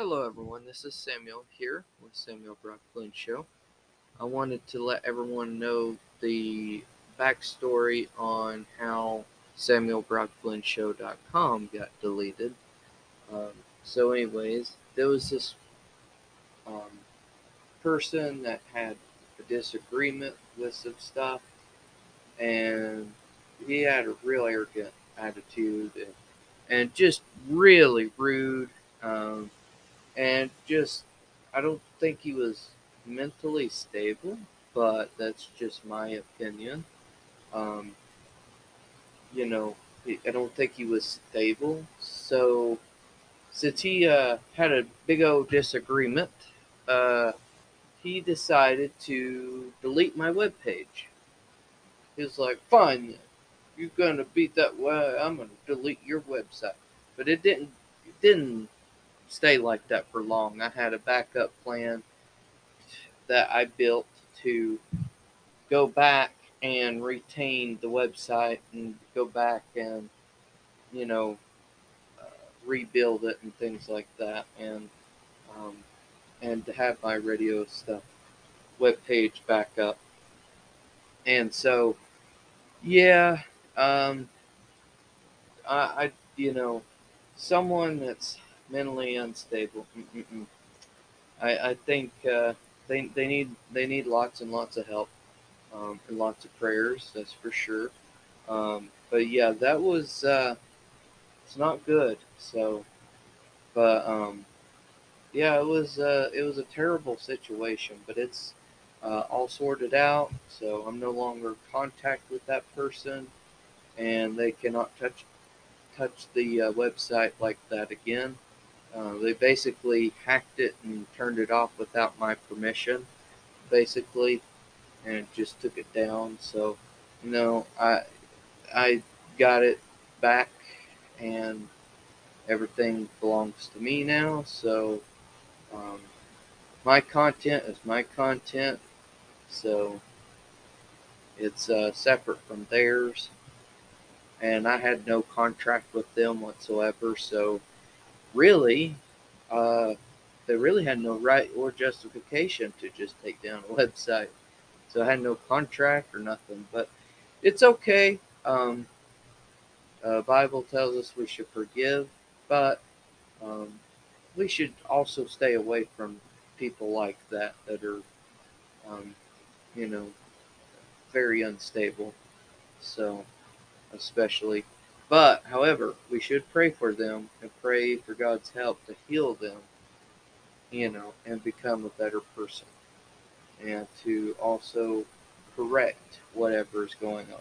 Hello, everyone. This is Samuel here with Samuel Brock Flynn Show. I wanted to let everyone know the backstory on how SamuelBrockFlynnShow.com got deleted. Um, so, anyways, there was this um, person that had a disagreement with some stuff, and he had a real arrogant attitude and, and just really rude. Um, and just, I don't think he was mentally stable, but that's just my opinion. Um, you know, I don't think he was stable. So, since he uh, had a big old disagreement, uh, he decided to delete my webpage. He was like, fine, you're gonna beat that way. I'm gonna delete your website. But it didn't. It didn't stay like that for long. I had a backup plan that I built to go back and retain the website and go back and you know uh, rebuild it and things like that and um, and to have my radio stuff web page back up and so yeah um, I, I you know someone that's mentally unstable Mm-mm-mm. I, I think uh, they, they need they need lots and lots of help um, and lots of prayers. That's for sure. Um, but yeah, that was uh, it's not good. So, but um, yeah, it was uh, it was a terrible situation. But it's uh, all sorted out. So I'm no longer in contact with that person, and they cannot touch touch the uh, website like that again. Uh, they basically hacked it and turned it off without my permission, basically, and just took it down. So, know, I I got it back, and everything belongs to me now. So, um, my content is my content. So, it's uh, separate from theirs, and I had no contract with them whatsoever. So really, uh, they really had no right or justification to just take down a website. So I had no contract or nothing. But it's okay. Um, uh, Bible tells us we should forgive, but um, we should also stay away from people like that that are, um, you know, very unstable. So, especially but, however, we should pray for them and pray for God's help to heal them, you know, and become a better person. And to also correct whatever is going on.